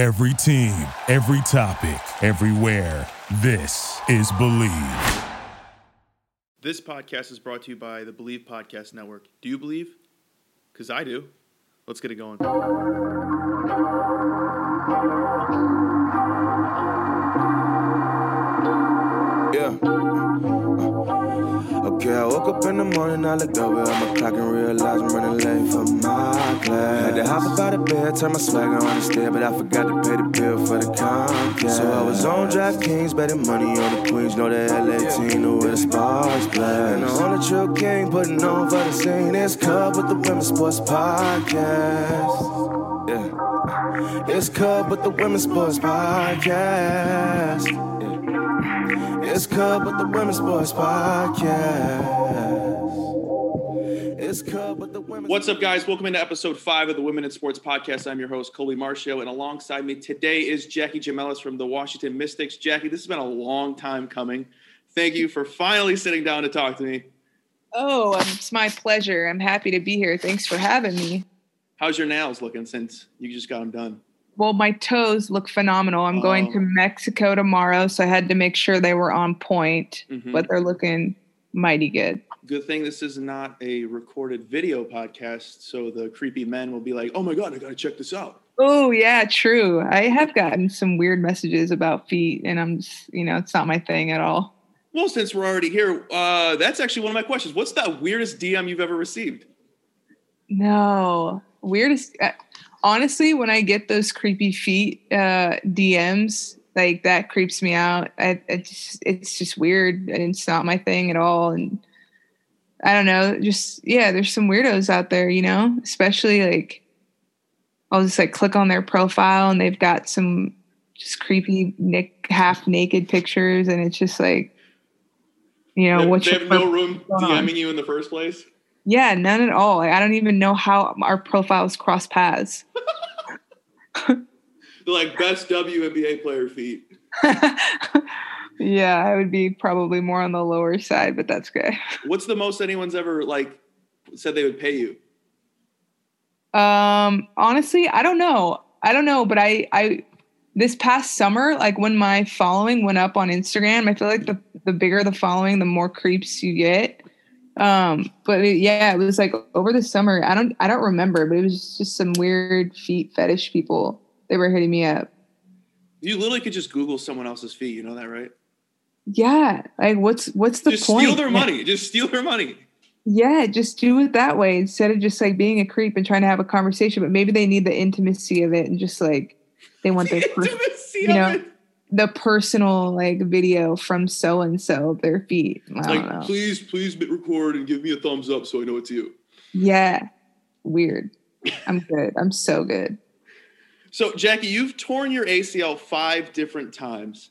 Every team, every topic, everywhere. This is Believe. This podcast is brought to you by the Believe Podcast Network. Do you believe? Because I do. Let's get it going. Yeah. Okay, I woke up in the morning, I looked over at my clock and realized I'm running late for my class. Had to hop up out of bed, turn my swagger on the stair, but I forgot to pay the bill for the Comcast. So I was on DraftKings, betting money on the Queens, know the LA team, where the stars play. And on the only true king putting on for the scene is Cub with the Women's Sports Podcast. Yeah. It's Cub with the Women's Sports Podcast. Yeah. It's Cub with the Women's Sports Podcast. It's Cub with the Women's What's up, guys? Welcome into episode five of the Women in Sports Podcast. I'm your host, Colby Marcio, and alongside me today is Jackie Gemelos from the Washington Mystics. Jackie, this has been a long time coming. Thank you for finally sitting down to talk to me. Oh, um, it's my pleasure. I'm happy to be here. Thanks for having me. How's your nails looking since you just got them done? Well, my toes look phenomenal. I'm going Oh. to Mexico tomorrow, so I had to make sure they were on point, Mhm. but they're looking mighty good. Good thing this is not a recorded video podcast, so the creepy men will be like, "Oh my god, I gotta check this out." Oh, yeah, true. I have gotten some weird messages about feet, and I'm just, you know, it's not my thing at all. Well, since we're already here, uh, that's actually one of my questions. What's the weirdest DM you've ever received? No, weirdest. Honestly, when I get those creepy feet uh, DMs, like that creeps me out. I, just, it's just weird, and it's not my thing at all. And I don't know, just yeah, there's some weirdos out there, you know, especially like I'll just like click on their profile, and they've got some just creepy nick half naked pictures, and it's just like. You know, they, what's they have no room going on? DMing you in the first place. Yeah, none at all. Like, I don't even know how our profiles cross paths. Like best WNBA player feet. yeah, I would be probably more on the lower side, but that's okay. What's the most anyone's ever like said they would pay you? Um, honestly, I don't know. I don't know, but I, I, this past summer, like when my following went up on Instagram, I feel like the the bigger the following, the more creeps you get. Um, but it, yeah, it was like over the summer. I don't, I don't remember, but it was just some weird feet fetish people. They were hitting me up. You literally could just Google someone else's feet. You know that, right? Yeah, like what's what's the just point? steal their money. Just steal their money. Yeah, just do it that way instead of just like being a creep and trying to have a conversation. But maybe they need the intimacy of it and just like they want their per- Intimacy you know, it. The personal like video from so and so their feet. I don't Like, know. please, please record and give me a thumbs up so I know it's you. Yeah, weird. I'm good. I'm so good. So, Jackie, you've torn your ACL five different times.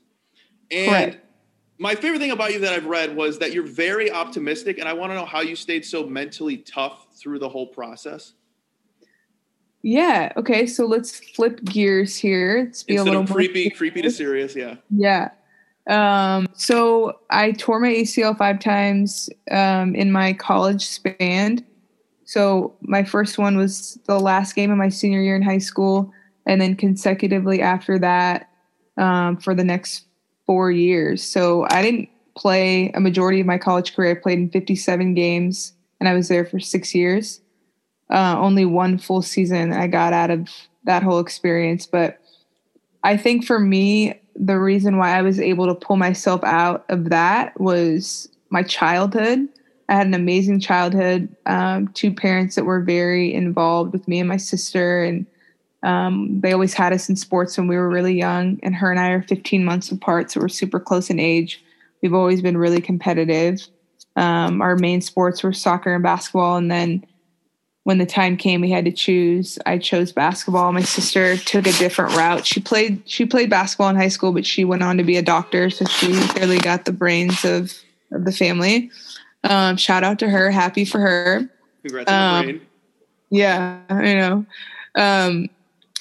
And Correct. my favorite thing about you that I've read was that you're very optimistic. And I want to know how you stayed so mentally tough through the whole process. Yeah. Okay. So let's flip gears here. Let's be a little creepy, creepy to serious. Yeah. Yeah. Um, so I tore my ACL five times um, in my college span. So my first one was the last game of my senior year in high school, and then consecutively after that um, for the next four years. So I didn't play a majority of my college career. I played in 57 games, and I was there for six years. Uh, only one full season I got out of that whole experience, but I think for me, the reason why I was able to pull myself out of that was my childhood. I had an amazing childhood. Um, two parents that were very involved with me and my sister, and um, they always had us in sports when we were really young. And her and I are 15 months apart, so we're super close in age. We've always been really competitive. Um, our main sports were soccer and basketball, and then when the time came we had to choose. I chose basketball. My sister took a different route. She played she played basketball in high school but she went on to be a doctor so she clearly got the brains of, of the family. Um, shout out to her. Happy for her. Congrats on Um, the brain. yeah i know. Um,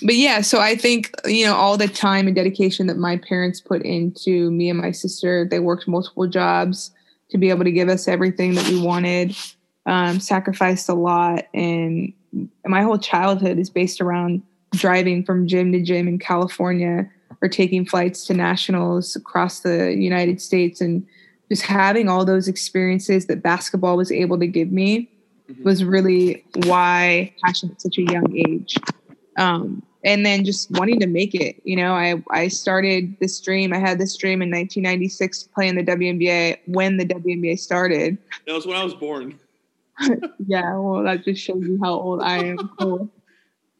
but yeah so i think you know all the time and dedication that my parents put into me and my sister they worked multiple jobs to be able to give us everything that we wanted um, sacrificed a lot and my whole childhood is based around driving from gym to gym in California or taking flights to nationals across the United States and just having all those experiences that basketball was able to give me mm-hmm. was really why passion at such a young age. Um, and then just wanting to make it, you know, I, I started this dream. I had this dream in 1996 to play in the WNBA when the WNBA started. That was when I was born. yeah, well, that just shows you how old I am. Cool.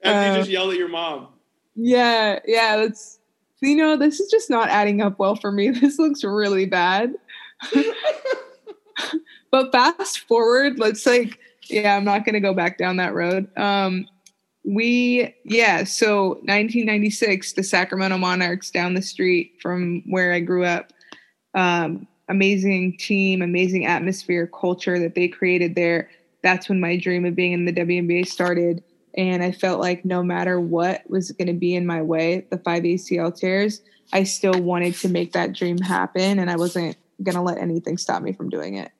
After uh, you just yelled at your mom. Yeah, yeah, that's you know, this is just not adding up well for me. This looks really bad. but fast forward, let's like, yeah, I'm not gonna go back down that road. Um, we yeah, so 1996, the Sacramento Monarchs down the street from where I grew up. Um, amazing team, amazing atmosphere, culture that they created there. That's when my dream of being in the WNBA started. And I felt like no matter what was going to be in my way, the five ACL tears, I still wanted to make that dream happen. And I wasn't going to let anything stop me from doing it.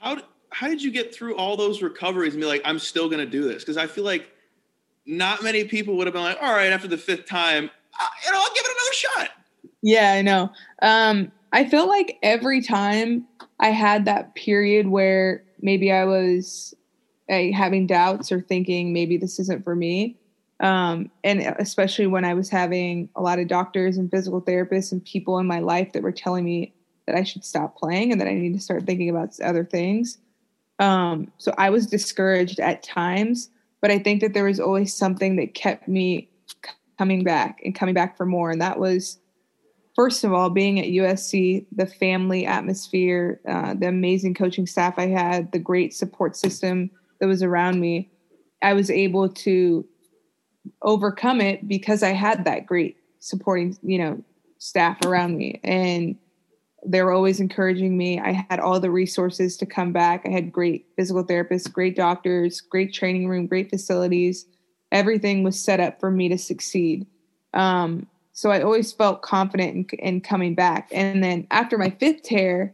How, how did you get through all those recoveries and be like, I'm still going to do this? Because I feel like not many people would have been like, all right, after the fifth time, you know, I'll give it another shot. Yeah, I know. Um, I felt like every time I had that period where maybe I was having doubts or thinking maybe this isn't for me. Um, and especially when I was having a lot of doctors and physical therapists and people in my life that were telling me that I should stop playing and that I need to start thinking about other things. Um, so I was discouraged at times, but I think that there was always something that kept me coming back and coming back for more. And that was, first of all, being at USC, the family atmosphere, uh, the amazing coaching staff I had, the great support system that was around me, I was able to overcome it because I had that great supporting, you know, staff around me. And they were always encouraging me. I had all the resources to come back. I had great physical therapists, great doctors, great training room, great facilities. Everything was set up for me to succeed. Um, so I always felt confident in, in coming back. And then after my fifth tear,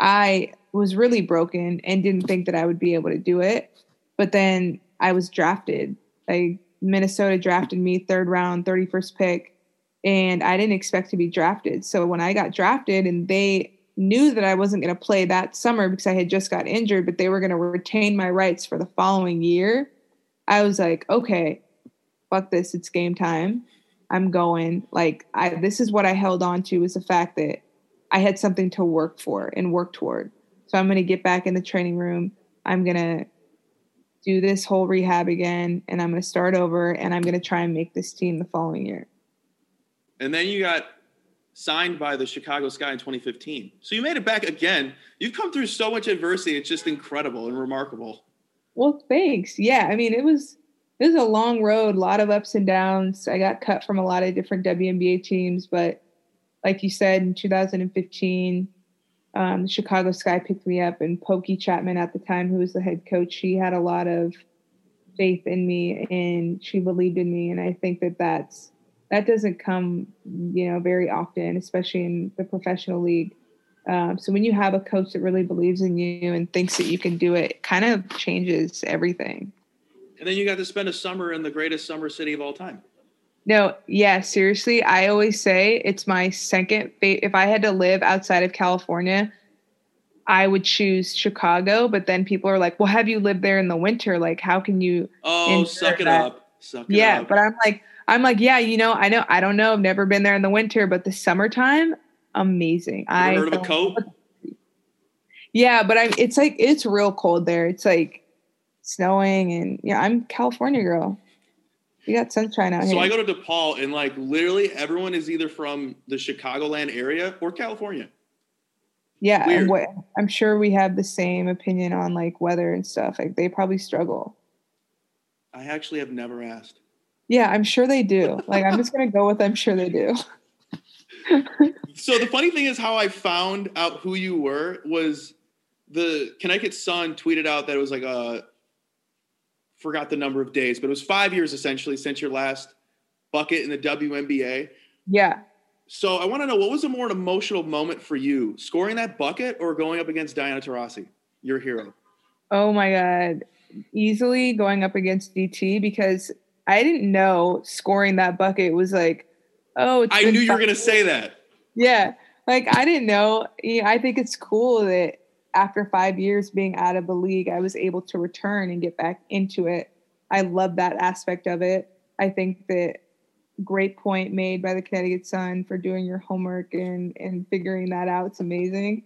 I was really broken and didn't think that I would be able to do it. But then I was drafted. Like Minnesota drafted me third round, 31st pick, and I didn't expect to be drafted. So when I got drafted and they knew that I wasn't going to play that summer because I had just got injured, but they were going to retain my rights for the following year, I was like, okay, fuck this, it's game time. I'm going. Like I this is what I held on to was the fact that I had something to work for and work toward. So I'm going to get back in the training room. I'm going to do this whole rehab again and I'm going to start over and I'm going to try and make this team the following year. And then you got signed by the Chicago Sky in 2015. So you made it back again. You've come through so much adversity. It's just incredible and remarkable. Well, thanks. Yeah, I mean, it was it is a long road, a lot of ups and downs. I got cut from a lot of different WNBA teams, but like you said in 2015, um, the Chicago Sky picked me up, and Pokey Chatman at the time, who was the head coach, she had a lot of faith in me, and she believed in me. And I think that that's that doesn't come, you know, very often, especially in the professional league. Um, so when you have a coach that really believes in you and thinks that you can do it, it kind of changes everything. And then you got to spend a summer in the greatest summer city of all time. No, yeah, seriously. I always say it's my second fa- if I had to live outside of California, I would choose Chicago, but then people are like, "Well, have you lived there in the winter? Like how can you Oh, suck it that? up. Suck it yeah, up. but I'm like I'm like, "Yeah, you know, I know I don't know, I've never been there in the winter, but the summertime, amazing." I heard of a coat? Yeah, but I'm it's like it's real cold there. It's like snowing and yeah, I'm California girl. You got sunshine out so here. So I go to DePaul and like literally everyone is either from the Chicagoland area or California. Yeah, what, I'm sure we have the same opinion on like weather and stuff. Like they probably struggle. I actually have never asked. Yeah, I'm sure they do. Like I'm just gonna go with I'm sure they do. so the funny thing is how I found out who you were was the Connecticut Sun tweeted out that it was like a forgot the number of days, but it was five years essentially since your last bucket in the WNBA. Yeah. So I want to know what was a more emotional moment for you, scoring that bucket or going up against Diana Taurasi, your hero? Oh my God. Easily going up against DT because I didn't know scoring that bucket was like, oh, I knew you were going to say that. Yeah. Like I didn't know, I think it's cool that after five years being out of the league, I was able to return and get back into it. I love that aspect of it. I think that great point made by the Connecticut Sun for doing your homework and and figuring that out. It's amazing.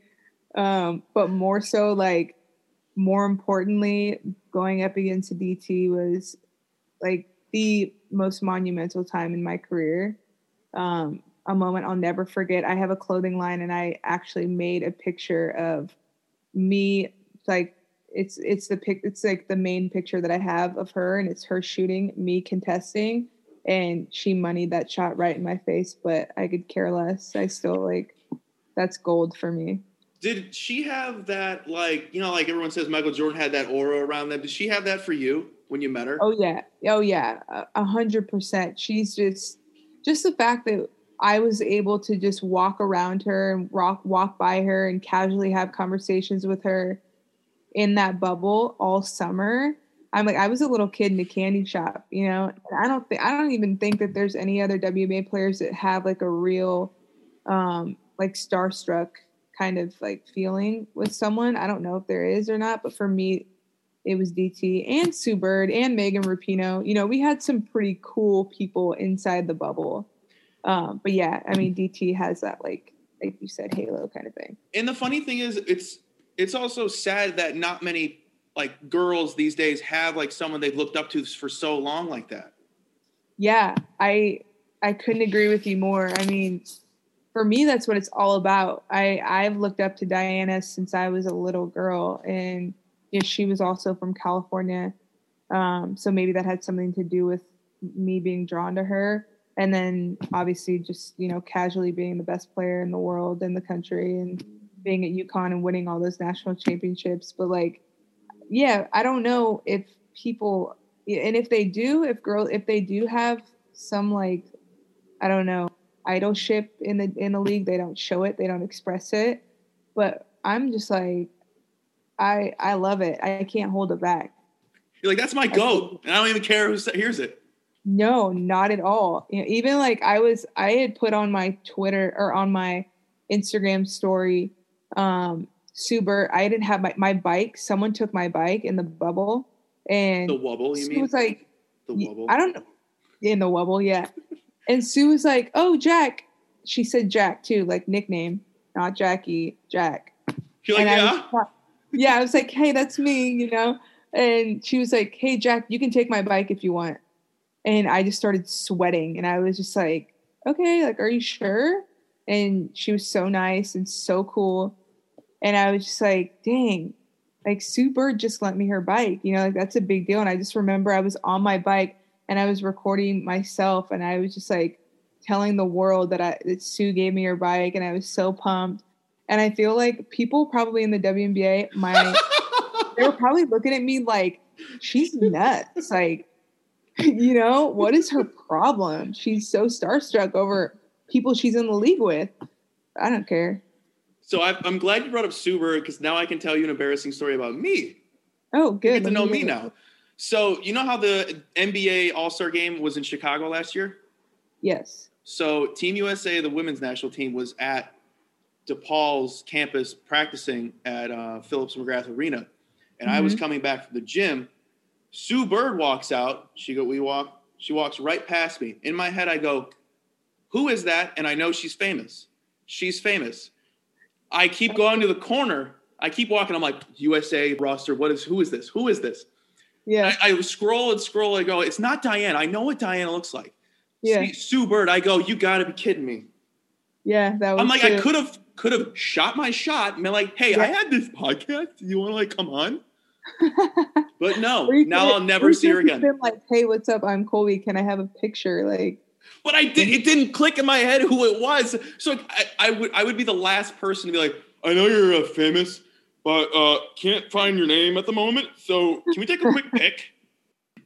Um, but more so, like more importantly, going up against DT was like the most monumental time in my career. Um, a moment I'll never forget. I have a clothing line, and I actually made a picture of me. Like it's it's the pic. It's like the main picture that I have of her, and it's her shooting, me contesting, and she moneyed that shot right in my face. But I could care less. I still like that's gold for me. Did she have that, like, you know, like everyone says Michael Jordan had that aura around them? Did she have that for you when you met her? Oh yeah, oh yeah, a- hundred percent. She's just, just the fact that I was able to just walk around her and walk walk by her and casually have conversations with her in that bubble all summer. I'm like I was a little kid in a candy shop, you know. And I don't think I don't even think that there's any other WNBA players that have like a real, um, like starstruck kind of like feeling with someone. I don't know if there is or not, but for me, it was DT and Sue Bird and Megan Rapinoe. You know, we had some pretty cool people inside the bubble. Um, but yeah, I mean, DT has that like, like you said, halo kind of thing. And the funny thing is, it's it's also sad that not many like girls these days have like someone they've looked up to for so long like that. Yeah, I I couldn't agree with you more. I mean, for me, that's what it's all about. I I've looked up to Diana since I was a little girl, and you know, she was also from California, um, so maybe that had something to do with me being drawn to her. And then obviously, just you know, casually being the best player in the world in the country, and being at UConn and winning all those national championships. But like, yeah, I don't know if people, and if they do, if girl, if they do have some like, I don't know, idolship in the in the league, they don't show it, they don't express it. But I'm just like, I I love it. I can't hold it back. You're like, that's my goat, and I don't even care who hears it. No, not at all. You know, even like I was, I had put on my Twitter or on my Instagram story, um, Suber. I didn't have my my bike. Someone took my bike in the bubble, and The wobble, you Sue mean? was like, the wobble. I don't know. In the wobble, yeah. And Sue was like, "Oh, Jack." She said Jack too, like nickname, not Jackie, Jack. You're like, and I yeah. was, yeah, I was like, "Hey, that's me," you know. And she was like, "Hey, Jack, you can take my bike if you want." And I just started sweating, and I was just like, "Okay, like, are you sure?" And she was so nice and so cool, and I was just like, "Dang." Like Sue Bird just lent me her bike, you know, like that's a big deal. And I just remember I was on my bike and I was recording myself and I was just like telling the world that I that Sue gave me her bike and I was so pumped. And I feel like people probably in the WNBA, my they were probably looking at me like she's nuts. Like, you know, what is her problem? She's so starstruck over people she's in the league with. I don't care. So I, I'm glad you brought up Suber because now I can tell you an embarrassing story about me. Oh, You good. get to know me now. So you know how the NBA All Star Game was in Chicago last year? Yes. So Team USA, the women's national team, was at DePaul's campus practicing at uh, Phillips McGrath Arena, and I was Mhm. coming back from the gym. Sue Bird walks out. She go, we walk. She walks right past me. In my head, I go, "Who is that?" And I know she's famous. She's famous. I keep going to the corner. I keep walking. I'm like, USA roster. What is? Who is this? Who is this? Yeah. I, I scroll and scroll. I go, it's not Diane. I know what Diana looks like. Yeah. See Sue Bird. I go, you got to be kidding me. Yeah. That was I'm like, I could have could have shot my shot and been like, hey, I had this podcast. You want to like come on? But no, now I'll never see her again. Been like, hey, what's up? I'm Colby. Can I have a picture? Like, But I did. It didn't click in my head who it was. So I, I would I would be the last person to be like, I know you're uh, famous, but uh, can't find your name at the moment. So can we take a quick pic?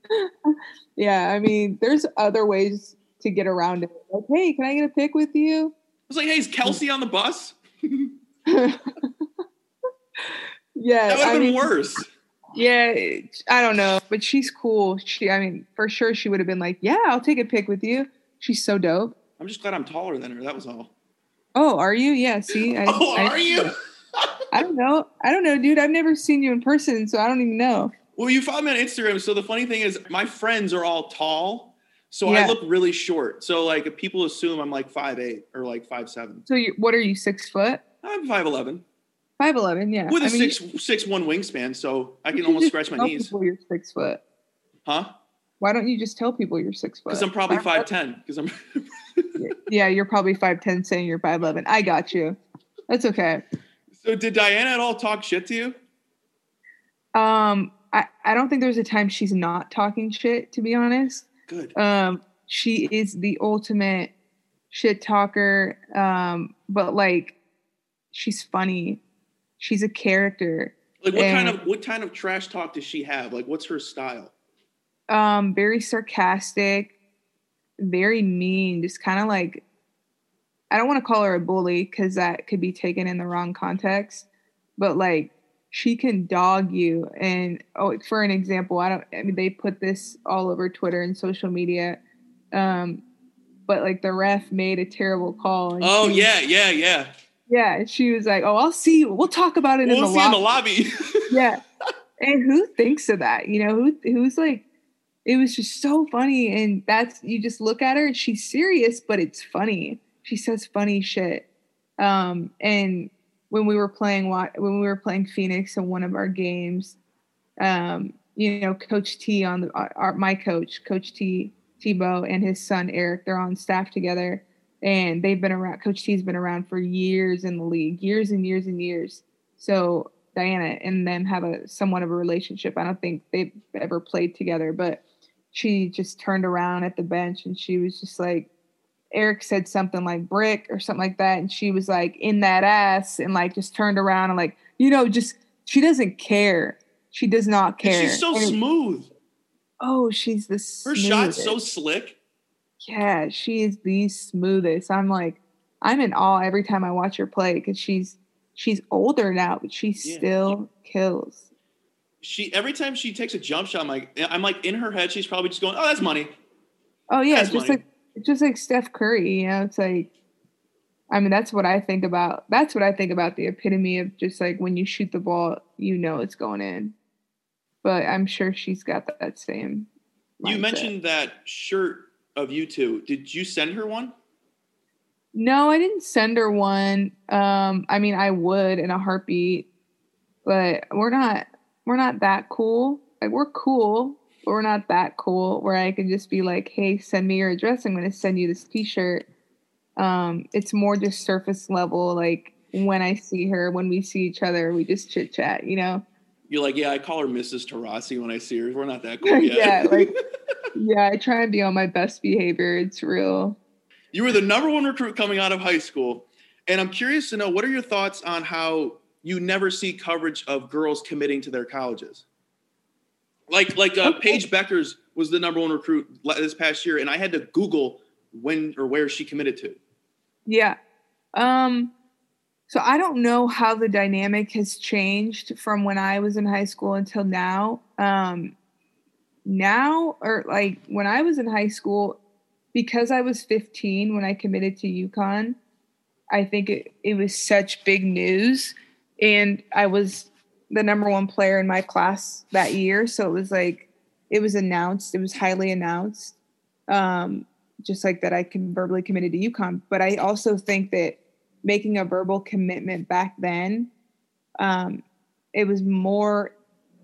yeah. I mean, there's other ways to get around it. Like, hey, can I get a pic with you? I was like, hey, is Kelsey on the bus? yeah. That would have been mean, worse. Yeah, I don't know, but she's cool. She, I mean, for sure, she would have been like, "Yeah, I'll take a pic with you." She's so dope. I'm just glad I'm taller than her. That was all. Oh, are you? Yeah. See, I, oh, I- are you? I don't know. I don't know, dude. I've never seen you in person, so I don't even know. Well, you follow me on Instagram. So the funny thing is, my friends are all tall, so I look really short. So like, if people assume I'm like five eight or like five seven, So, you, what are you? Six foot? I'm five eleven Five eleven? Yeah. with a I mean, six six one wingspan. So I can almost scratch my tell knees, People you're six foot. huh? Why don't you just tell people you're six foot? Because I'm probably five ten. Because I'm. Yeah, you're probably five ten, saying you're five eleven. I got you. That's okay. so did Diana at all talk shit to you? Um, I I don't think there's a time she's not talking shit. To be honest. Good. um she is the ultimate shit talker um but like she's funny she's a character Like what kind of what kind of trash talk does she have? Like what's her style? um very sarcastic very mean just kind of like i don't want to call her a bully because that could be taken in the wrong context but like she can dog you and oh for an example i don't i mean they put this all over twitter and social media um but like the ref made a terrible call and Oh she- yeah, yeah, yeah. Yeah she was like oh i'll see you. We'll talk about it in We'll the see in the lobby. lobby. yeah. And who thinks of that? You know who who's like it was just so funny and that's you just look at her and she's serious but it's funny. She says funny shit. Um and when we were playing when we were playing phoenix in one of our games um you know coach t on the our, our- my coach coach t Thibault and his son eric they're on staff together and they've been around coach t's been around for years in the league years and years and years so Diana and them have a somewhat of a relationship. I don't think they've ever played together, but she just turned around at the bench and she was just like, Eric said something like brick or something like that. And she was like, in that ass, and like just turned around and like, you know, just she doesn't care. She does not And care. she's so And- smooth. Oh, she's the Her shot's so slick. Yeah, she is the smoothest. I'm like, I'm in awe every time I watch her play because she's she's older now, but she Yeah. still kills. She every time she takes a jump shot, I'm like, I'm like in her head, she's probably just going, "Oh, that's money." Oh yeah, That's just money. like just like Steph Curry, you know, it's like I mean that's what I think about. That's what I think about the epitome of just like when you shoot the ball, you know it's going in. But I'm sure she's got that, that same. You mentioned that shirt of you two. Did you send her one? No, I didn't send her one. Um, I mean, I would in a heartbeat, but we're not we're not that cool. Like we're cool, but we're not that cool where I can just be like, "Hey, send me your address. I'm going to send you this T-shirt." Um, it's more just surface level. Like when I see her, when we see each other, we just chit chat. You know? You're like, yeah, I call her Mrs. Taurasi when I see her. We're not that cool yet. yeah, like yeah. I try and be on my best behavior. It's real. you were the number one recruit coming out of high school, and I'm curious to know what are your thoughts on how you never see coverage of girls committing to their colleges. Like like uh, Paige Bueckers was the number one recruit this past year, and I had to Google when or where she committed to. Yeah. Um so I don't know how the dynamic has changed from when I was in high school until now. Um now or like when I was in high school because I was 15 when I committed to UConn, I think it, it was such big news and I was the number one player in my class that year, so it was like it was announced, it was highly announced. Um just like that I can verbally committed to UConn. But I also think that making a verbal commitment back then, um, it was more,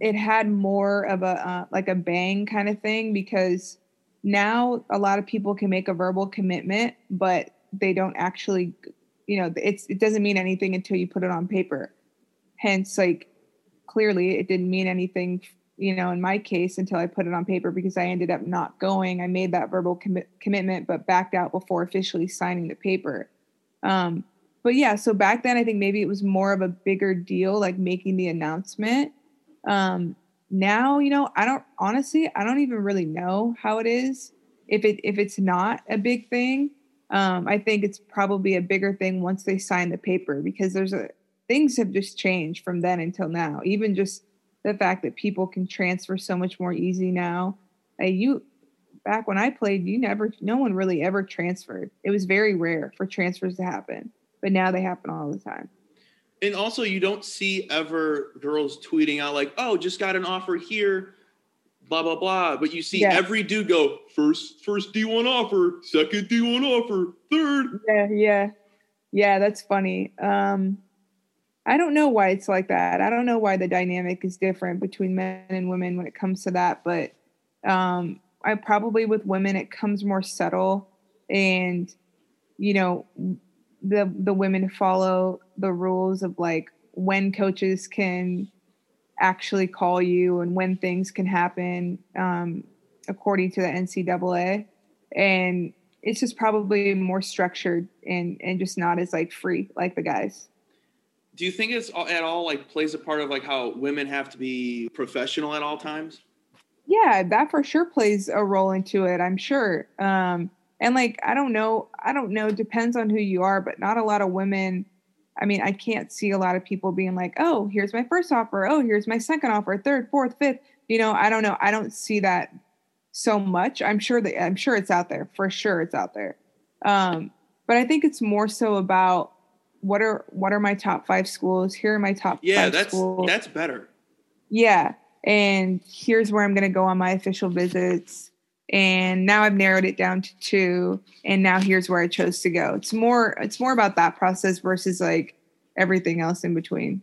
it had more of a uh, like a bang kind of thing because now a lot of people can make a verbal commitment, but they don't actually, you know, it's it doesn't mean anything until you put it on paper. Hence, like clearly, it didn't mean anything you know, in my case, until I put it on paper because I ended up not going. I made that verbal commi- commitment, but backed out before officially signing the paper. Um, but yeah, so back then, I think maybe it was more of a bigger deal, like making the announcement. Um, now, you know, I don't honestly, I don't even really know how it is. If it if it's not a big thing, um, I think it's probably a bigger thing once they sign the paper because there's a things have just changed from then until now. Even just the fact that people can transfer so much more easy now. Uh, you back when I played, you never, no one really ever transferred. It was very rare for transfers to happen, but now they happen all the time. And also, you don't see ever girls tweeting out like, "Oh, just got an offer here." blah blah blah. But you see Yeah. every dude go first first D one offer, second D one offer, third. Yeah, yeah, yeah. That's funny. Um, I don't know why it's like that. I don't know why the dynamic is different between men and women when it comes to that. But um, I probably with women it comes more subtle, and you know, the the women follow the rules of like when coaches can actually call you and when things can happen um, according to the NCAA, and it's just probably more structured and and just not as like free like the guys. Do you think it's at all like plays a part of like how women have to be professional at all times? Yeah, that for sure plays a role into it. I'm sure. Um, and like I don't know, I don't know. Depends on who you are, but not a lot of women. I mean, I can't see a lot of people being like, "Oh, here's my first offer. Oh, here's my second offer. Third, fourth, fifth. You know, I don't know. I don't see that so much. I'm sure that I'm sure it's out there for sure. It's out there. Um, but I think it's more so about what are what are my top five schools? Here are my top Yeah, five that's schools. that's better. Yeah. And here's where I'm going to go on my official visits. And now I've narrowed it down to two. And now here's where I chose to go. It's more, it's more about that process versus like everything else in between.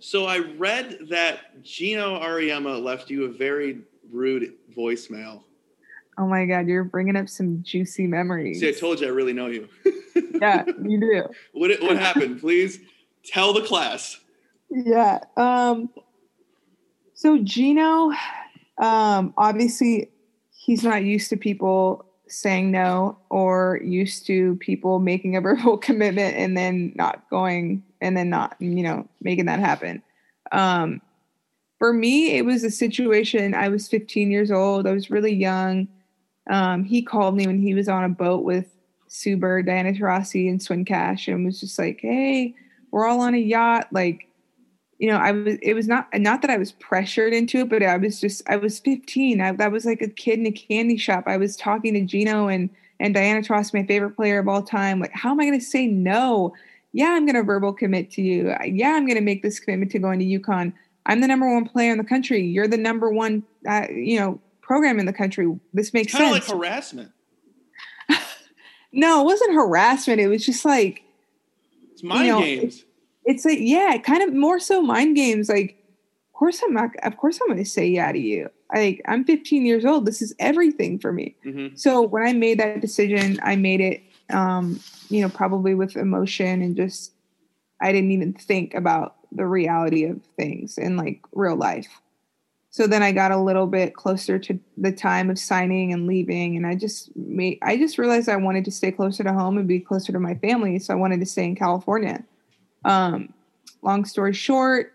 So I read that Gino Auriemma left you a very rude voicemail. Oh my God, you're bringing up some juicy memories. See, I told you I really know you. yeah, you do. what what happened? Please tell the class. Yeah. Um, so Gino, um, obviously he's not used to people saying no or used to people making a verbal commitment and then not going and then not, you know, making that happen. Um, for me, it was a situation. I was 15 years old. I was really young. Um, he called me when he was on a boat with Suber, Diana Taurasi, and Swin Cash, and was just like, "Hey, we're all on a yacht." Like, you know, I was. It was not not that I was pressured into it, but I was just. I was 15. I, I was like a kid in a candy shop. I was talking to Gino and and Diana Taurasi, my favorite player of all time. Like, how am I going to say no? Yeah, I'm going to verbal commit to you. Yeah, I'm going to make this commitment to going to UConn. I'm the number one player in the country. You're the number one, uh, you know, program in the country. This makes Kind of sense. like harassment. no, it wasn't harassment. It was just like It's mind know, games. It's like yeah, kind of more so mind games. Like, of course I'm not. Of course I'm going to say yeah to you. Like I'm 15 years old. This is everything for me. hmm So when I made that decision, I made it, um, you know, probably with emotion and just I didn't even think about the reality of things in like real life. So then I got a little bit closer to the time of signing and leaving, and I just made I just realized I wanted to stay closer to home and be closer to my family. So I wanted to stay in California. Um, long story short,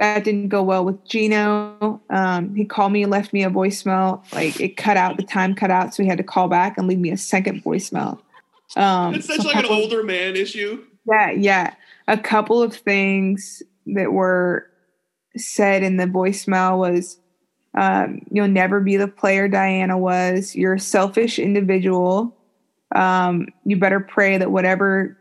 that didn't go well with Gino. Um, he called me, left me a voicemail. Like it cut out, the time cut out, so he had to call back and leave me a second voicemail. Um, It's such a like an older man issue. yeah, yeah. A couple of things that were said in the voicemail was um, you'll never be the player Diana was. You're a selfish individual. Um, you better pray that whatever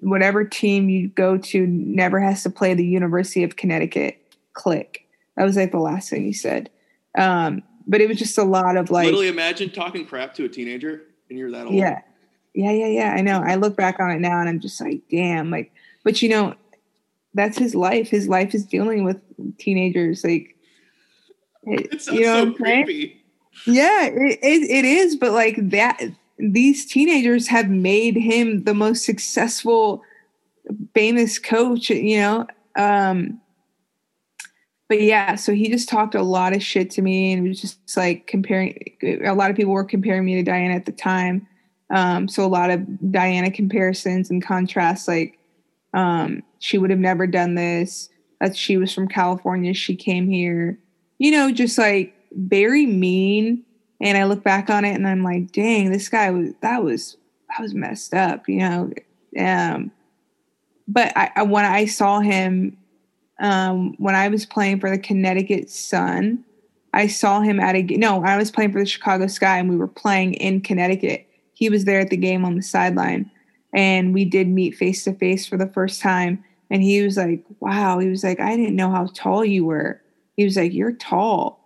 whatever team you go to never has to play the University of Connecticut. Click. That was like the last thing he said. Um, but it was just a lot of like Literally imagine talking crap to a teenager and you're that old. yeah. Yeah, yeah, yeah. I know. I look back on it now and I'm just like, damn. Like, but you know, that's his life. His life is dealing with teenagers. Like, it- you know so what I'm saying? creepy. Yeah, it, it, it is. But like that, these teenagers have made him the most successful, famous coach, you know? Um, but yeah, so he just talked a lot of shit to me and was just like comparing. A lot of people were comparing me to Diana at the time. Um, so a lot of Diana comparisons and contrasts, like um, she would have never done this. That she was from California, she came here. You know, just like very mean. And I look back on it and I'm like, dang, this guy was that was that was messed up, you know. Um, but I, I when I saw him um, when I was playing for the Connecticut Sun. I saw him at a no, I was playing for the Chicago Sky and we were playing in Connecticut. He was there at the game on the sideline and we did meet face to face for the first time and he was like, "Wow." He was like, "I didn't know how tall you were." He was like, "You're tall."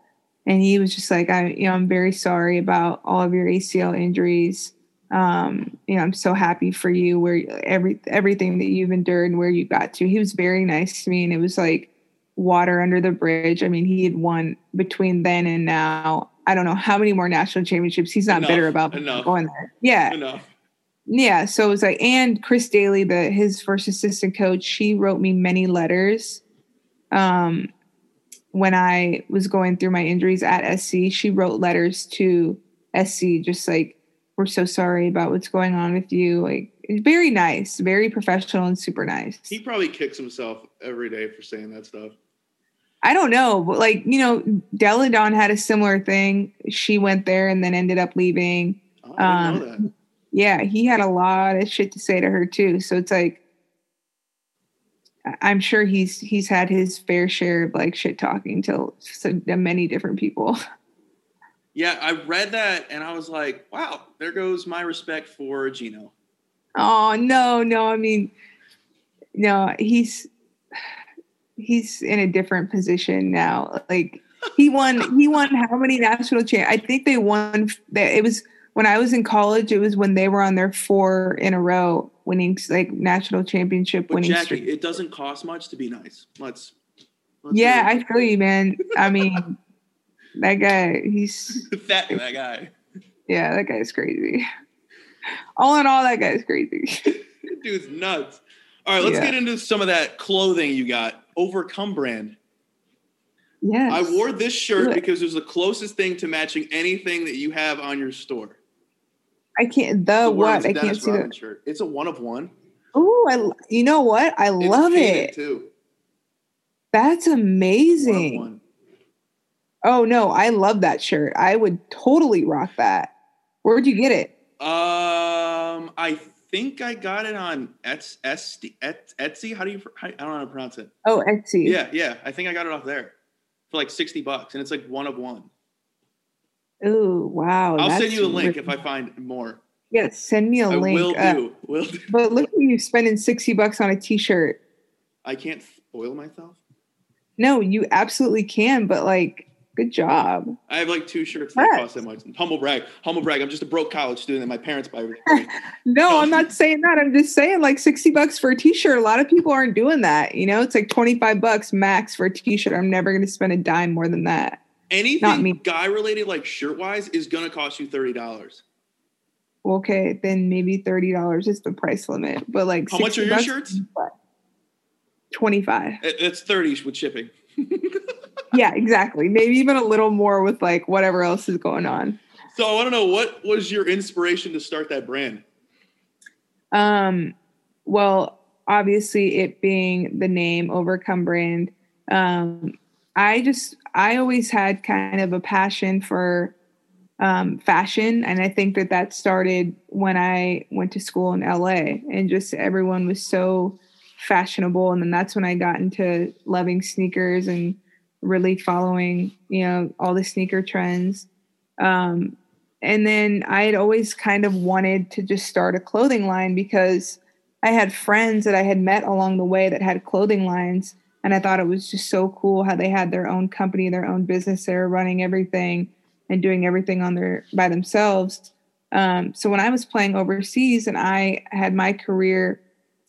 And he was just like, "I you know, I'm very sorry about all of your ACL injuries." um, you know, I'm so happy for you where every everything that you've endured and where you got to. He was very nice to me, and it was like water under the bridge. I mean, he had won between then and now. I don't know how many more national championships. He's not Enough, bitter about enough. going there. Yeah, Enough. yeah. So it was like, and Chris Dailey, the his first assistant coach, she wrote me many letters. Um, when I was going through my injuries at SC, she wrote letters to SC, just like, we're so sorry about what's going on with you. Like, very nice, very professional, and super nice. He probably kicks himself every day for saying that stuff. I don't know, but like, you know, Delle Donne had a similar thing. She went there and then ended up leaving. Oh, I didn't know Um, that. yeah, he had a lot of shit to say to her too. So it's like I'm sure he's he's had his fair share of like shit talking to so many different people. Yeah, I read that and I was like, wow, there goes my respect for Gino. Oh no, no, I mean no, he's he's in a different position now. Like he won he won how many national champ I think they won that it was when I was in college, it was when they were on their four in a row winning like national championship But winning Jackie, streak. it doesn't cost much to be nice. Let's. let's Yeah, I feel you, man. I mean, that guy, he's that that guy. yeah, that guy's crazy. All in all, that guy's crazy. Dude's nuts. All right, let's Yeah. get into some of that clothing you got. Overcome brand. yes. I wore this shirt because it was the closest thing to matching anything that you have on your store. I can't. The, The what? I can't see that. shirt. It's a one of one. Oh, I. You know what? I It's love it. too. That's One amazing. one. Oh no, I love that shirt. I would totally rock that. Where'd you get it? Um, I think I got it on Ets, Etsy. Etsy. How do you? I don't know how to pronounce it. Oh, Etsy. Yeah, yeah. I think I got it off there for like sixty bucks, and it's like one of one. Oh wow. I'll send you a link if I find more. Yes, send me a I link. will Uh, do. Will do. but look at you spending sixty bucks on a T-shirt. I can't spoil myself. No, you absolutely can. But like, good job. I have like two shirts that cost that much. Humble brag. Humble brag. I'm just a broke college student that my parents buy everything. No, No. I'm not saying that. I'm just saying like 60 bucks for a t-shirt. A lot of people aren't doing that. You know, it's like 25 bucks max for a t-shirt. I'm never going to spend a dime more than that. Anything guy related, like shirt wise, is gonna cost you thirty dollars. Okay, then maybe $30 is the price limit. But like How much are your shirts? 25. It's thirty with shipping. yeah, exactly. Maybe even a little more with like whatever else is going on. So I want to know what was your inspiration to start that brand? Um, well, obviously, it being the name Overcome brand, um, I just I always had kind of a passion for um, fashion, and I think that that started when I went to school in LA, and just everyone was so fashionable, and then that's when I got into loving sneakers and really following, you know, all the sneaker trends. Um, and then I had always kind of wanted to just start a clothing line because I had friends that I had met along the way that had clothing lines. And I thought it was just so cool how they had their own company, their own business. They were running everything and doing everything on their by themselves. Um, so when I was playing overseas and I had my career,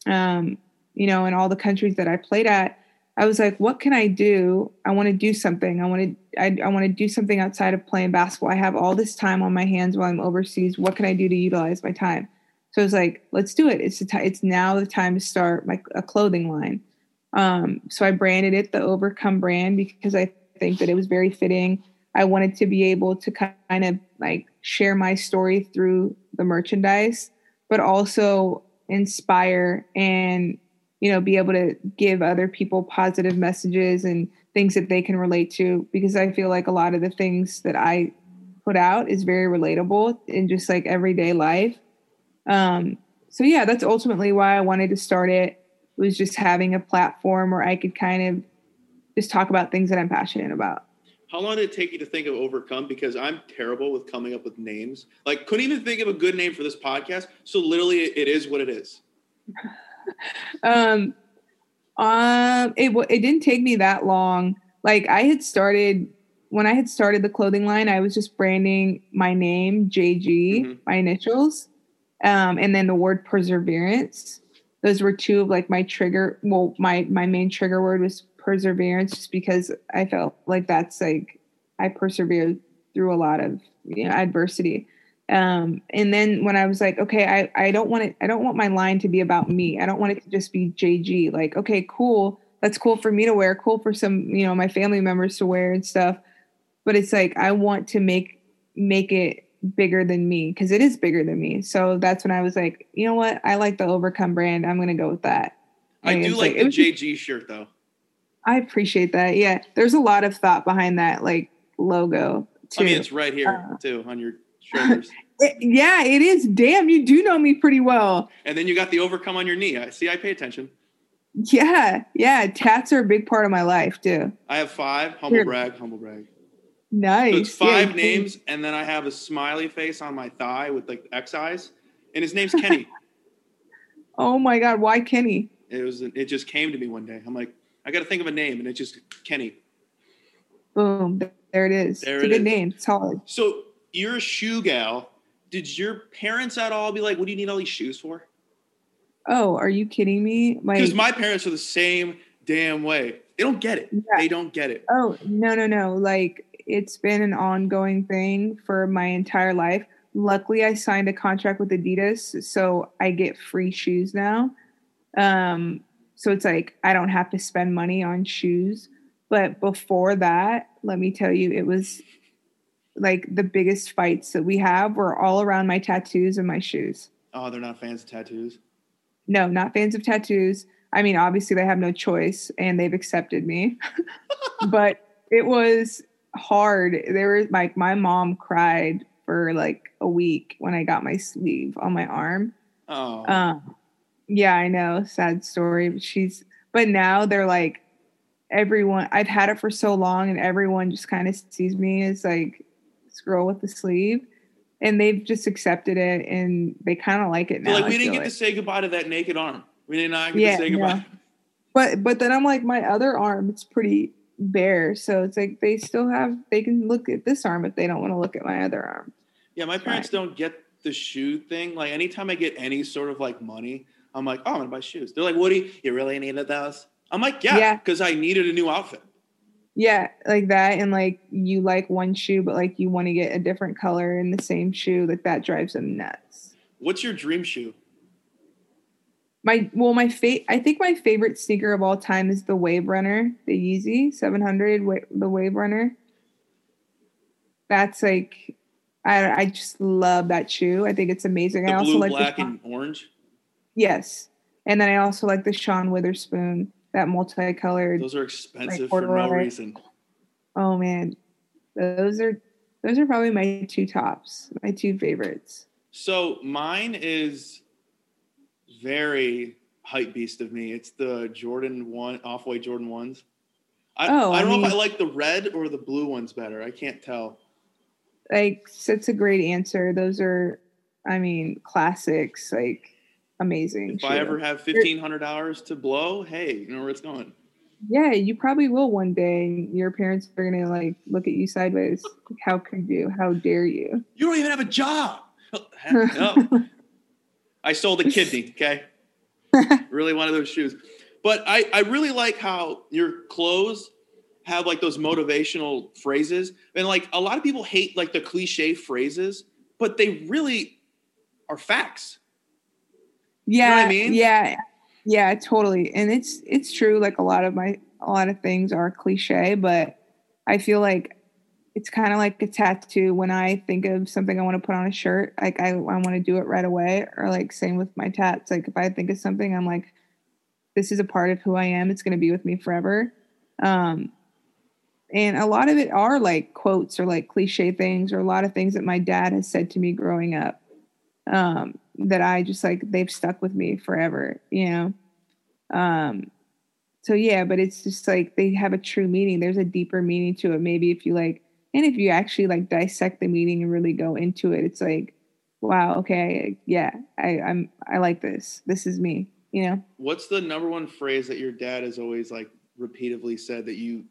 um, you know, in all the countries that I played at, I was like, what can I do? I want to do something. I want to I, I want to do something outside of playing basketball. I have all this time on my hands while I'm overseas. What can I do to utilize my time? So I was like, let's do it. It's the ti it's now the time to start my a clothing line. Um, so I branded it the Overcome brand because I think that it was very fitting. I wanted to be able to kind of like share my story through the merchandise, but also inspire and you know be able to give other people positive messages and things that they can relate to because I feel like a lot of the things that I put out is very relatable in just like everyday life. Um, so yeah, that's ultimately why I wanted to start it was just having a platform where I could kind of just talk about things that I'm passionate about. How long did it take you to think of overcome? Because I'm terrible with coming up with names. Like, couldn't even think of a good name for this podcast. So literally, it is what it is. um, um, it it didn't take me that long. Like I had started when I had started the clothing line, I was just branding my name, JG, mm-hmm. my initials, um, and then the word perseverance. Those were two of like my trigger. Well, my my main trigger word was perseverance, just because I felt like that's like I persevered through a lot of you know adversity. Um, and then when I was like, okay, I, I don't want it, I don't want my line to be about me. I don't want it to just be JG. Like, okay, cool. That's cool for me to wear, cool for some, you know, my family members to wear and stuff. But it's like I want to make make it bigger than me because it is bigger than me. So that's when I was like, you know what? I like the Overcome brand. I'm gonna go with that. And I do like, like the JG shirt though. I appreciate that. Yeah. There's a lot of thought behind that like logo. Too. I mean, it's right here uh, too on your shoulders. yeah, it is. Damn, you do know me pretty well. And then you got the overcome on your knee. I see. I pay attention. Yeah, yeah. Tats are a big part of my life too. I have five. Humble Here. brag. Humble brag. Nice. So it's five yeah, names, and then I have a smiley face on my thigh with like X eyes, and his name's Kenny. oh my God! Why Kenny? It was. It just came to me one day. I'm like, I got to think of a name, and it just Kenny. Boom! There it is. There it's it a good is. name. Solid. So you're a shoe gal. Did your parents at all be like, "What do you need all these shoes for?" Oh, are you kidding me? Because my, my parents are the same damn way. They don't get it. Yeah. They don't get it. Oh no no no! Like it's been an ongoing thing for my entire life. Luckily, I signed a contract with Adidas, so I get free shoes now. Um, so it's like I don't have to spend money on shoes. But before that, let me tell you, it was like the biggest fights that we have were all around my tattoos and my shoes. Oh, they're not fans of tattoos? No, not fans of tattoos. I mean, obviously they have no choice and they've accepted me. but it was hard. There was like my mom cried for like a week when I got my sleeve on my arm. Oh. Um, yeah, I know, sad story. But she's but now they're like everyone I've had it for so long and everyone just kind of sees me as like this girl with the sleeve. And they've just accepted it and they kind of like it now. like we didn't get like. to say goodbye to that naked arm. We did not get yeah, to say goodbye. But but then I'm like my other arm, it's pretty bare. So it's like they still have they can look at this arm if they don't want to look at my other arm. Yeah, my parents Fine. don't get the shoe thing. Like anytime I get any sort of like money, I'm like, oh, I'm gonna buy shoes. They're like, Woody, you really needed those? I'm like, yeah, because yeah. I needed a new outfit. Yeah, like that, and like you like one shoe, but like you want to get a different color in the same shoe, like that drives them nuts. What's your dream shoe? My well, my fa- I think my favorite sneaker of all time is the Wave Runner, the Yeezy 700, the Wave Runner. That's like, I I just love that shoe. I think it's amazing. The I also blue, like black, and orange. Yes, and then I also like the Sean Wotherspoon that multicolored. Those are expensive like, for no reason. Oh man, those are those are probably my two tops, my two favorites. So mine is very hype beast of me. It's the Jordan one off white Jordan ones. I, oh, I don't I mean, know if I like the red or the blue ones better. I can't tell. Like that's a great answer. Those are, I mean, classics. Like amazing. If I ever have fifteen hundred dollars to blow, hey, you know where it's going. Yeah, you probably will one day. Your parents are gonna like look at you sideways. How could you? How dare you? You don't even have a job. Oh, no. I sold a kidney. Okay, really one of those shoes. But I I really like how your clothes have like those motivational phrases, and like a lot of people hate like the cliche phrases, but they really are facts. Yeah, you know I mean, yeah, yeah, totally. And it's it's true. Like a lot of my a lot of things are cliche, but I feel like it's kind of like a tattoo. When I think of something I want to put on a shirt, like I, I want to do it right away. Or like same with my tats. Like if I think of something, I'm like, this is a part of who I am. It's going to be with me forever. Um, and a lot of it are like quotes or like cliche things or a lot of things that my dad has said to me growing up. Um, that I just like they've stuck with me forever, you know. Um so yeah, but it's just like they have a true meaning. There's a deeper meaning to it. Maybe if you like, and if you actually like dissect the meaning and really go into it, it's like, wow, okay, yeah, I, I'm I like this. This is me. You know. What's the number one phrase that your dad has always like repeatedly said that you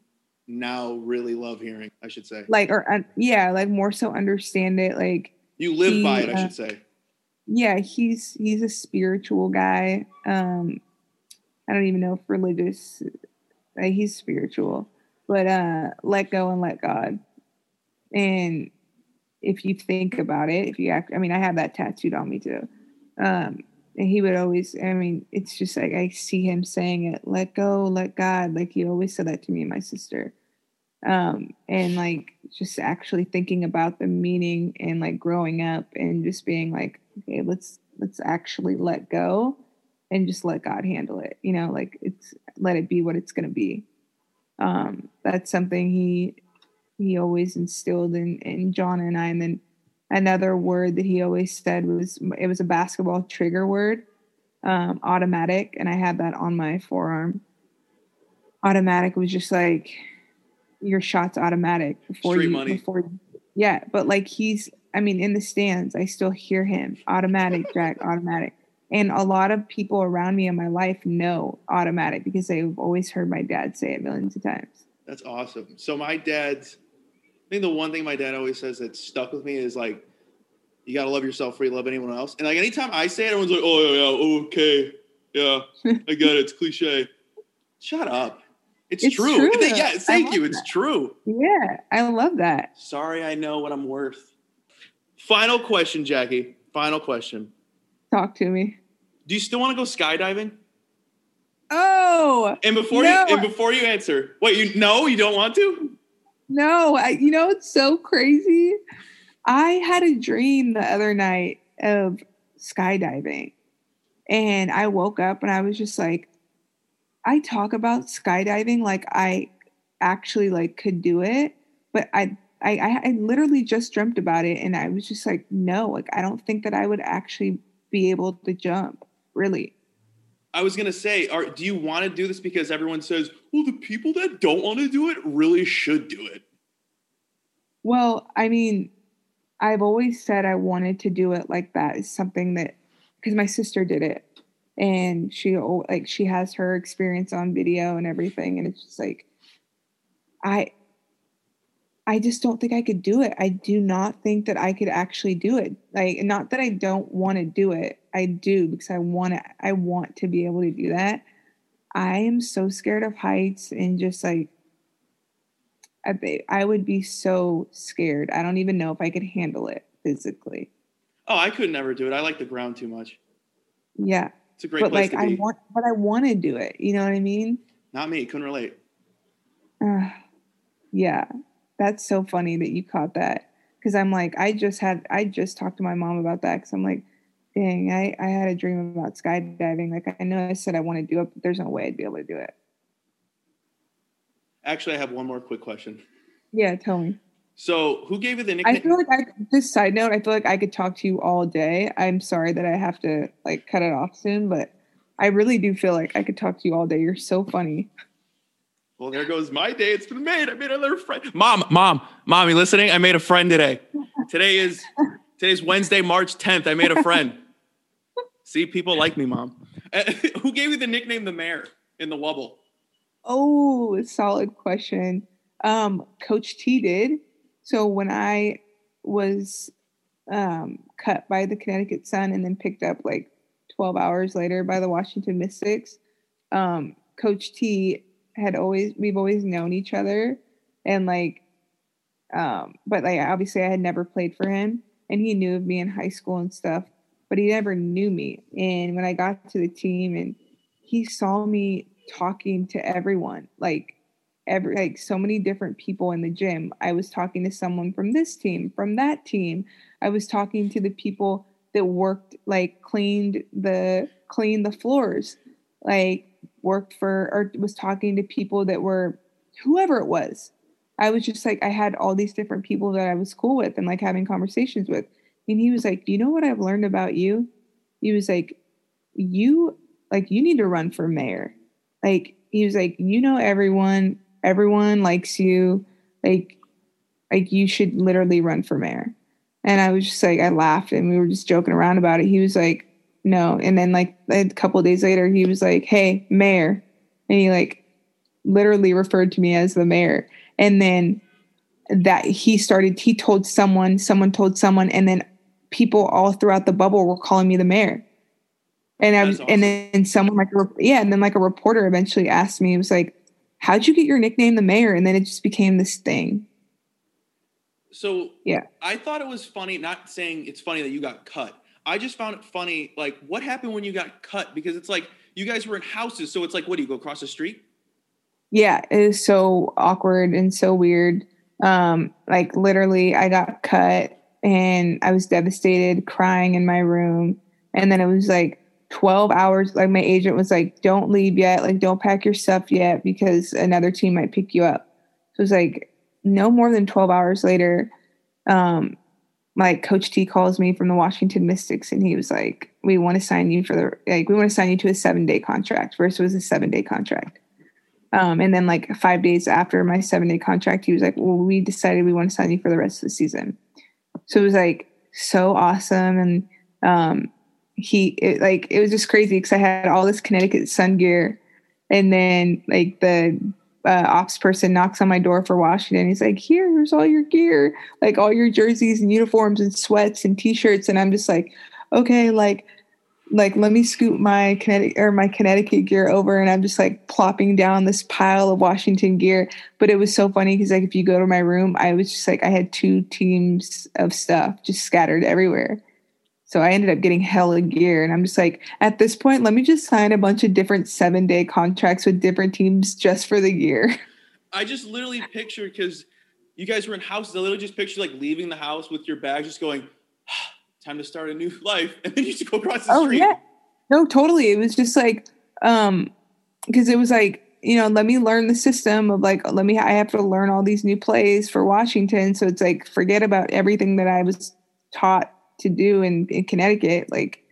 now really love hearing? I should say. Like or uh, yeah, like more so understand it. Like you live he, by it. I uh, should say. yeah he's he's a spiritual guy um i don't even know if religious uh, he's spiritual but uh let go and let god and if you think about it if you act i mean i have that tattooed on me too. Um and he would always i mean it's just like i see him saying it let go let god like he always said that to me and my sister. Um and like just actually thinking about the meaning and like growing up and just being like okay let's let's actually let go and just let god handle it you know like it's let it be what it's to be. Um that's something he he always instilled in in john and i. And then another word that he always said was it was a basketball trigger word um automatic. And i had that on my forearm. Automatic was just like your shot's automatic before Street you money. before yeah. But like he's i mean in the stands i still hear him. Automatic jack automatic. And a lot of people around me in my life know automatic because they've always heard my dad say it millions of times. That's awesome. So my dad's, think the one thing my dad always says that stuck with me is like, you gotta love yourself before you love anyone else. And like anytime I say it, everyone's like, oh yeah, yeah, oh, okay, yeah, I get it. It's cliche. Shut up. It's, It's true. true, Yeah, thank you. love It's that. true. yeah i love that Sorry, I know what I'm worth. Final question, Jackie. Final question. talk to me Do you still want to go skydiving? oh And before No. you and before you answer, wait, you no, you don't want to? No, I, you know it's so crazy. I had a dream the other night of skydiving, and I woke up and I was just like, I talk about skydiving like I actually like could do it, but I. I, I literally just dreamt about it and I was just like, no, like I don't think that I would actually be able to jump. Really. I was gonna say, are, do you want to do this because everyone says, well, the people that don't want to do it really should do it? Well, I mean, I've always said I wanted to do it like that. Is something that because my sister did it, and she like she has her experience on video and everything, and it's just like I. I just don't think I could do it. I do not think that I could actually do it. Like not that I don't want to do it. I do because I want to I want to be able to do that. I am so scared of heights and just like I, I would be so scared. I don't even know if I could handle it physically. Oh, I could never do it. I like the ground too much. Yeah, It's a great but place like to I want, but I want to do it. You know what I mean? Not me. Couldn't relate. Uh, yeah, that's so funny that you caught that because I'm like, I just had, I just talked to my mom about that because I'm like, dang, I, I had a dream about skydiving. Like I know I said I want to do it, but there's no way I'd be able to do it. Actually, I have one more quick question. Yeah, tell me. So, who gave you the nickname? I feel like I this side note, I feel like I could talk to you all day. I'm sorry that I have to like cut it off soon, but I really do feel like I could talk to you all day. You're so funny. Well, there goes my day. It's been made. I made another friend. Mom, mom, mommy, listening? I made a friend today. Today is today's Wednesday, March 10th. I made a friend. See, people like me, mom. Uh, who gave you the nickname the mayor in the wobble? Oh, a solid question. Um, Coach T did. So when I was um, cut by the Connecticut Sun and then picked up like 12 hours later by the Washington Mystics, um, Coach T had always we've always known each other, and like, um, but like obviously I had never played for him, and he knew of me in high school and stuff, but he never knew me. And when I got to the team and he saw me talking to everyone like every like so many different people in the gym. I was talking to someone from this team from that team. I was talking to the people that worked like cleaned the cleaned the floors. Like worked for or was talking to people that were whoever it was i was just like i had all these different people that i was cool with and like having conversations with and he was like do you know what i've learned about you he was like you like you need to run for mayor like he was like, you know, everyone, everyone likes you. Like, like you should literally run for mayor. And I was just like, I laughed and we were just joking around about it. He was like, no. And then like a couple days later, he was like, hey, mayor. And he like literally referred to me as the mayor. And then that he started, he told someone, someone told someone, and then people all throughout the bubble were calling me the mayor. And I was, awesome. and then someone like, yeah, and then like a reporter eventually asked me, it was like, how'd you get your nickname the mayor? And then it just became this thing. So yeah, I thought it was funny. Not saying it's funny that you got cut. I just found it funny. Like, what happened when you got cut? Because it's like you guys were in houses, so it's like, what do you go across the street? Yeah, it was so awkward and so weird. Um, like literally, I got cut and I was devastated, crying in my room. And then it was like 12 hours. Like my agent was like, "Don't leave yet. Like, don't pack your stuff yet because another team might pick you up." So it was like no more than 12 hours later, um, like Coach T calls me from the Washington Mystics and he was like, We want to sign you for the like we want to sign you to a seven day contract. First was a seven day contract. Um, and then like five days after my seven day contract, he was like, Well, we decided we want to sign you for the rest of the season. So it was like so awesome. And um he it, like it was just crazy because I had all this Connecticut Sun gear and then like the uh, ops person knocks on my door for Washington. He's like, "Here, here's all your gear, like all your jerseys and uniforms and sweats and t-shirts." And I'm just like, "Okay, like, like let me scoop my Connecticut or my Connecticut gear over." And I'm just like plopping down this pile of Washington gear. But it was so funny because like if you go to my room, I was just like I had two teams of stuff just scattered everywhere. So I ended up getting hella gear. And I'm just like, at this point, let me just sign a bunch of different seven day contracts with different teams just for the gear. I just literally pictured because you guys were in houses. I literally just pictured like leaving the house with your bags, just going, ah, time to start a new life. And then you just go across the oh, street. Yeah. No, totally. It was just like, um, because it was like, you know, let me learn the system of like, let me, I have to learn all these new plays for Washington. So it's like, forget about everything that I was taught to do in, in Connecticut. Like,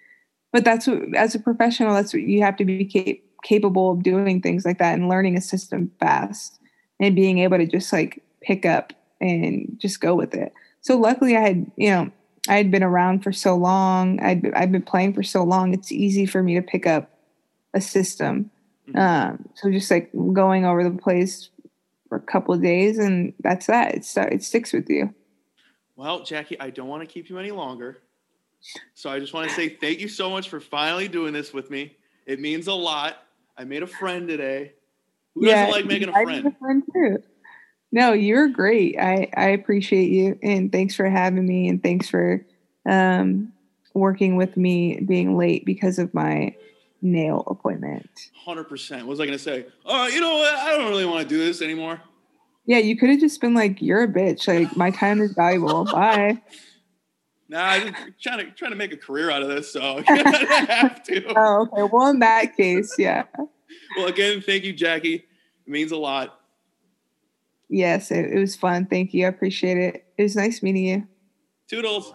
but that's what, as a professional, that's what you have to be cap- capable of doing things like that and learning a system fast and being able to just like pick up and just go with it. So luckily I had, you know, I had been around for so long. I'd, I'd been playing for so long. It's easy for me to pick up a system. Mm-hmm. Um, so just like going over the place for a couple of days and that's that. It, it sticks with you. Well, Jackie, I don't want to keep you any longer. So I just want to say thank you so much for finally doing this with me. It means a lot. I made a friend today. Who yeah, doesn't like making a friend? a friend too. No, you're great. I, I appreciate you and thanks for having me and thanks for um, working with me being late because of my nail appointment. 100%. What was I going to say? Oh, you know what? I don't really want to do this anymore. Yeah, you could have just been like, "You're a bitch. Like my time is valuable. Bye." Nah, I'm trying to trying to make a career out of this, so I have to. Oh, okay. Well, in that case, yeah. well, again, thank you, Jackie. It means a lot. Yes, it, it was fun. Thank you. I appreciate it. It was nice meeting you. Toodles.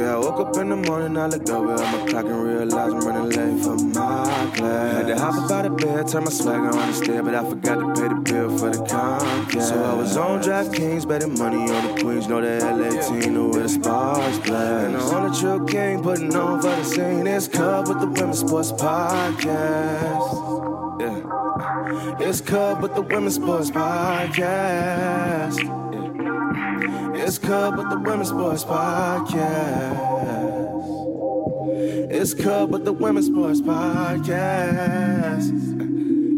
Okay, I woke up in the morning, I looked over at my clock and realized I'm running late for my class. Had to hop out of bed, turn my swagger on the stair, but I forgot to pay the bill for the Comcast. So I was on DraftKings, betting money on the Queens, know the LA team, know where the play. And the only true king putting on for the scene is Cub with the Women's Sports Podcast. Yeah. It's Cub with the Women's Sports Podcast. It's Cub with the Women's Sports Podcast. It's Cub with the Women's Sports Podcast.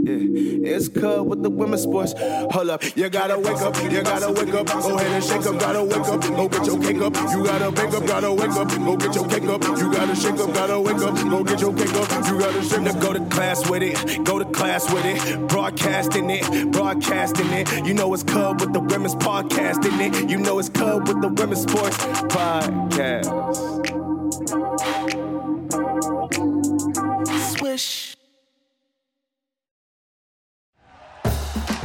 Eh, it's Cub with the women's sports. Hold up, you gotta wake up, you gotta wake up. Go ahead and shake up, gotta wake up. Go get your cake up. You gotta wake up, gotta wake up. Go get your cake up. You gotta shake up, gotta wake up. Go get your cake up. You gotta shake up. Go to class with it, go to class with it. Broadcasting it, broadcasting it. You know it's Cub with the women's podcast, in it? You know it's Cub with the women's sports podcast.